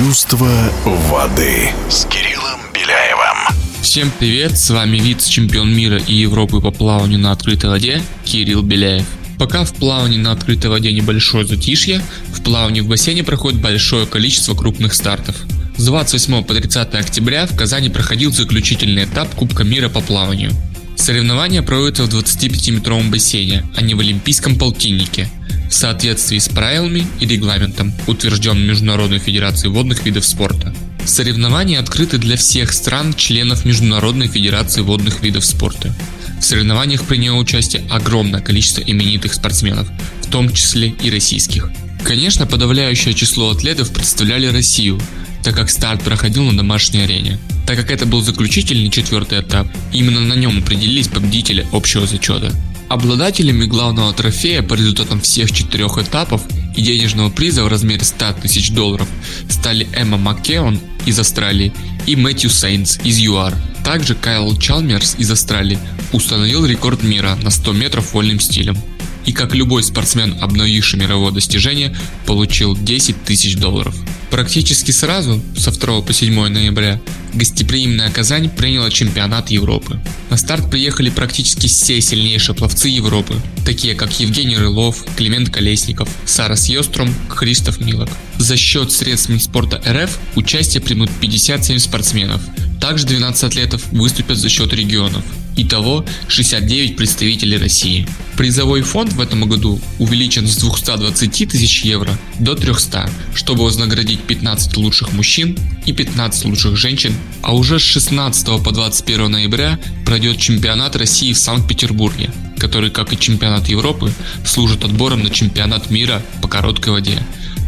Чувство воды с Кириллом Беляевым. Всем привет, с вами вице-чемпион мира и Европы по плаванию на открытой воде Кирилл Беляев. Пока в плавании на открытой воде небольшое затишье, в плавании в бассейне проходит большое количество крупных стартов. С 28 по 30 октября в Казани проходил заключительный этап Кубка мира по плаванию. Соревнования проводятся в 25-метровом бассейне, а не в Олимпийском полтиннике – в соответствии с правилами и регламентом, утвержденным Международной Федерацией водных видов спорта. Соревнования открыты для всех стран-членов Международной Федерации водных видов спорта. В соревнованиях приняло участие огромное количество именитых спортсменов, в том числе и российских. Конечно, подавляющее число атлетов представляли Россию, так как старт проходил на домашней арене. Так как это был заключительный четвертый этап, именно на нем определились победители общего зачета. Обладателями главного трофея по результатам всех четырех этапов и денежного приза в размере 100 тысяч долларов стали Эмма Маккеон из Австралии и Мэтью Сейнс из ЮАР. Также Кайл Чалмерс из Австралии установил рекорд мира на 100 метров вольным стилем. И как любой спортсмен, обновивший мировое достижение, получил 10 тысяч долларов. Практически сразу, со 2 по 7 ноября, гостеприимная Казань приняла чемпионат Европы. На старт приехали практически все сильнейшие пловцы Европы, такие как Евгений Рылов, Климент Колесников, Сарас Йостром, Христоф Милок. За счет средств спорта РФ участие примут 57 спортсменов. Также 12 атлетов выступят за счет регионов. Итого 69 представителей России. Призовой фонд в этом году увеличен с 220 тысяч евро до 300, чтобы вознаградить 15 лучших мужчин и 15 лучших женщин, а уже с 16 по 21 ноября пройдет чемпионат России в Санкт-Петербурге, который, как и чемпионат Европы, служит отбором на чемпионат мира по короткой воде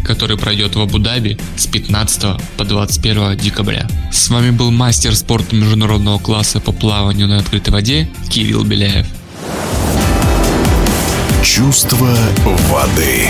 который пройдет в Абу-Даби с 15 по 21 декабря. С вами был мастер спорта международного класса по плаванию на открытой воде Кирилл Беляев. Чувство воды.